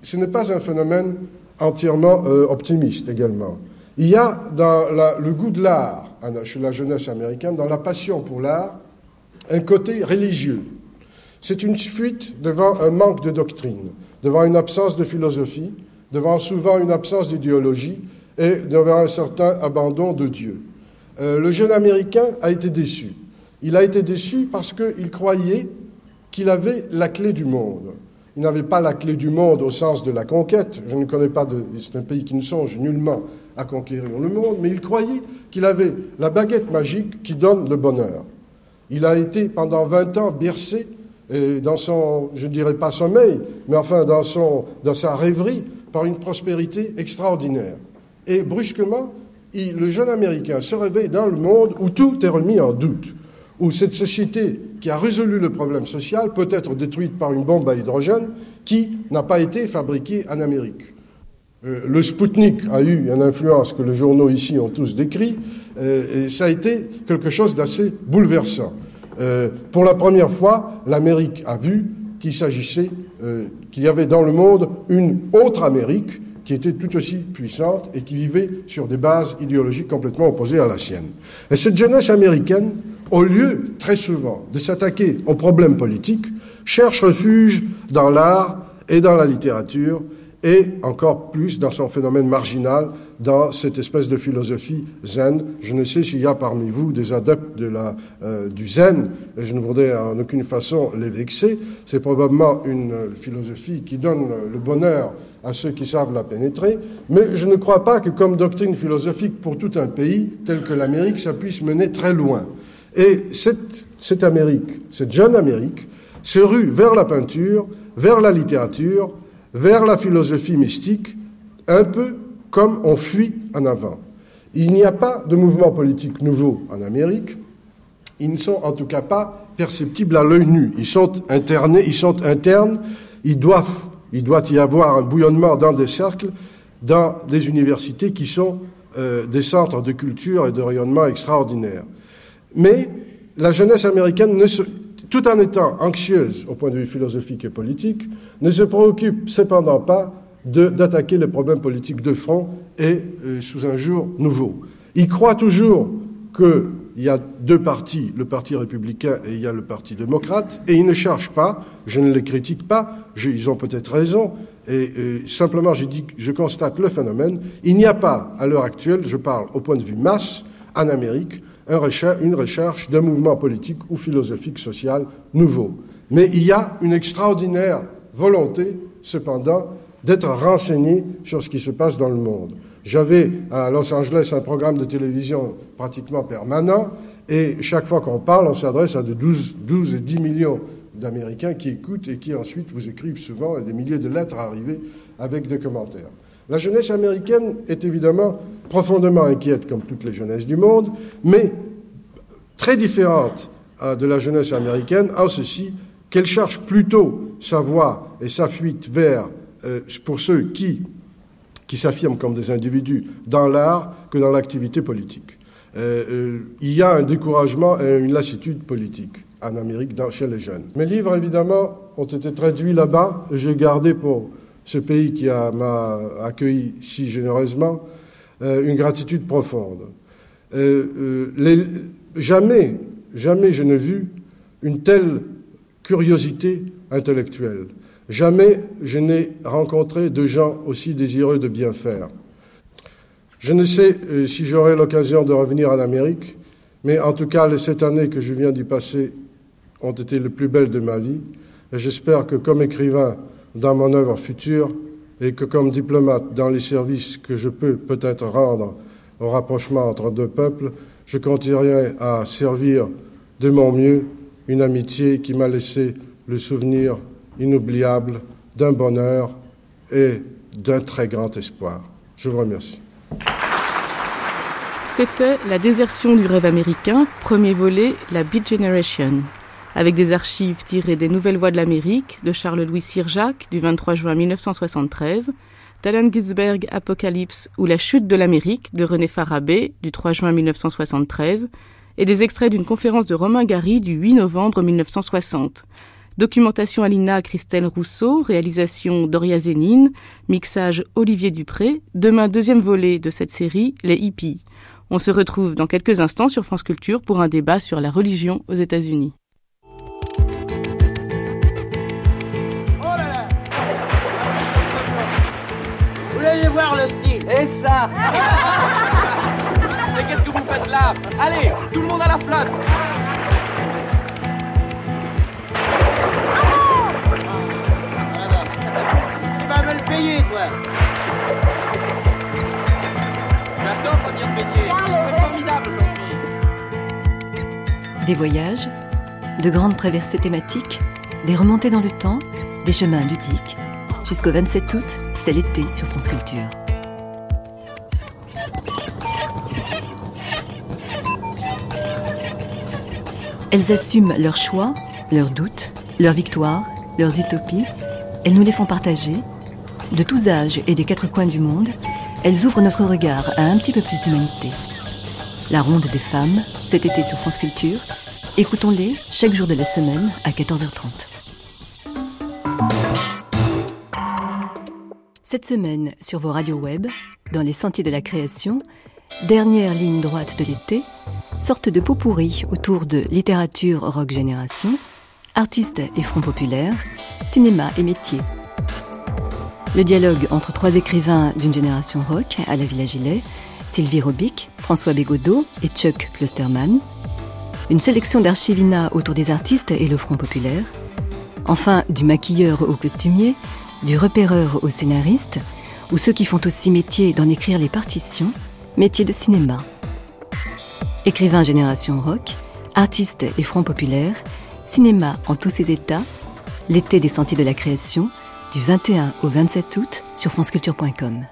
ce n'est pas un phénomène entièrement euh, optimiste également. Il y a dans le goût de l'art chez la jeunesse américaine, dans la passion pour l'art, un côté religieux. C'est une fuite devant un manque de doctrine, devant une absence de philosophie, devant souvent une absence d'idéologie et devant un certain abandon de Dieu. Euh, le jeune Américain a été déçu. Il a été déçu parce qu'il croyait qu'il avait la clé du monde. Il n'avait pas la clé du monde au sens de la conquête. Je ne connais pas de. C'est un pays qui ne songe nullement à conquérir le monde, mais il croyait qu'il avait la baguette magique qui donne le bonheur. Il a été pendant 20 ans bercé dans son, je ne dirais pas sommeil, mais enfin dans, son, dans sa rêverie par une prospérité extraordinaire. Et brusquement, le jeune Américain se réveille dans le monde où tout est remis en doute où cette société qui a résolu le problème social peut être détruite par une bombe à hydrogène qui n'a pas été fabriquée en Amérique. Euh, le Sputnik a eu une influence que les journaux ici ont tous décrit, euh, et ça a été quelque chose d'assez bouleversant. Euh, pour la première fois, l'Amérique a vu qu'il s'agissait, qu'il y avait dans le monde une autre Amérique qui était tout aussi puissante et qui vivait sur des bases idéologiques complètement opposées à la sienne. Et cette jeunesse américaine au lieu, très souvent, de s'attaquer aux problèmes politiques, cherche refuge dans l'art et dans la littérature, et encore plus dans son phénomène marginal, dans cette espèce de philosophie zen. Je ne sais s'il y a parmi vous des adeptes euh, du zen, et je ne voudrais en aucune façon les vexer. C'est probablement une philosophie qui donne le bonheur à ceux qui savent la pénétrer, mais je ne crois pas que comme doctrine philosophique pour tout un pays tel que l'Amérique, ça puisse mener très loin. Et cette, Amérique, cette jeune Amérique, se rue vers la peinture, vers la littérature, vers la philosophie mystique, un peu comme on fuit en avant. Il n'y a pas de mouvement politique nouveau en Amérique. Ils ne sont en tout cas pas perceptibles à l'œil nu. Ils sont internés, ils sont internes. Il doit, y avoir un bouillonnement dans des cercles, dans des universités qui sont euh, des centres de culture et de rayonnement extraordinaires. Mais la jeunesse américaine, tout en étant anxieuse au point de vue philosophique et politique, ne se préoccupe cependant pas d'attaquer les problèmes politiques de front et euh, sous un jour nouveau. Il croit toujours qu'il y a deux partis, le Parti républicain et le Parti démocrate, et il ne cherche pas, je ne les critique pas, ils ont peut-être raison, et, et simplement je constate le phénomène, il n'y a pas à l'heure actuelle, je parle au point de vue masse, en Amérique, une recherche d'un mouvement politique ou philosophique social nouveau. Mais il y a une extraordinaire volonté, cependant, d'être renseigné sur ce qui se passe dans le monde. J'avais à Los Angeles un programme de télévision pratiquement permanent, et chaque fois qu'on parle, on s'adresse à de 12, 12 et 10 millions d'Américains qui écoutent et qui ensuite vous écrivent souvent des milliers de lettres arrivées avec des commentaires. La jeunesse américaine est évidemment profondément inquiète, comme toutes les jeunesses du monde, mais très différente euh, de la jeunesse américaine en ceci qu'elle cherche plutôt sa voie et sa fuite vers, euh, pour ceux qui, qui s'affirment comme des individus dans l'art que dans l'activité politique. Euh, il y a un découragement et une lassitude politique en Amérique chez les jeunes. Mes livres, évidemment, ont été traduits là-bas. J'ai gardé pour ce pays qui m'a accueilli si généreusement une gratitude profonde. Les, jamais, jamais je n'ai vu une telle curiosité intellectuelle. Jamais je n'ai rencontré de gens aussi désireux de bien faire. Je ne sais euh, si j'aurai l'occasion de revenir en Amérique, mais en tout cas, les sept années que je viens d'y passer ont été les plus belles de ma vie. Et j'espère que comme écrivain dans mon œuvre future et que comme diplomate dans les services que je peux peut-être rendre au rapprochement entre deux peuples, je continuerai à servir de mon mieux une amitié qui m'a laissé le souvenir inoubliable d'un bonheur et d'un très grand espoir. Je vous remercie. C'était La désertion du rêve américain, premier volet, La Beat Generation, avec des archives tirées des Nouvelles Voix de l'Amérique de Charles-Louis Sirjac du 23 juin 1973 d'Alan Ginsberg Apocalypse ou La chute de l'Amérique de René Farabé du 3 juin 1973 et des extraits d'une conférence de Romain Gary du 8 novembre 1960. Documentation Alina Christelle Rousseau, réalisation Doria Zénine, mixage Olivier Dupré, demain deuxième volet de cette série, Les hippies. On se retrouve dans quelques instants sur France Culture pour un débat sur la religion aux États-Unis. Voir le style. Et ça <laughs> Mais qu'est-ce que vous faites là? Allez, tout le monde à la flotte Tu vas me le payer, toi J'adore venir payer. C'est formidable, Des voyages, de grandes traversées thématiques, des remontées dans le temps, des chemins ludiques. Jusqu'au 27 août, c'est l'été sur France Culture. Elles assument leurs choix, leurs doutes, leurs victoires, leurs utopies. Elles nous les font partager. De tous âges et des quatre coins du monde, elles ouvrent notre regard à un petit peu plus d'humanité. La ronde des femmes, cet été sur France Culture. Écoutons-les chaque jour de la semaine à 14h30. Cette semaine, sur vos radios web, dans les sentiers de la création, dernière ligne droite de l'été, sorte de pot pourri autour de littérature rock génération, artistes et front populaire, cinéma et métier. Le dialogue entre trois écrivains d'une génération rock à la Villa Gilet, Sylvie Robic, François Bégodeau et Chuck Klosterman. Une sélection d'archivina autour des artistes et le front populaire. Enfin, du maquilleur au costumier, du repéreur au scénariste, ou ceux qui font aussi métier d'en écrire les partitions, métier de cinéma. Écrivain génération rock, artiste et front populaire, cinéma en tous ses états, l'été des sentiers de la création, du 21 au 27 août sur franceculture.com.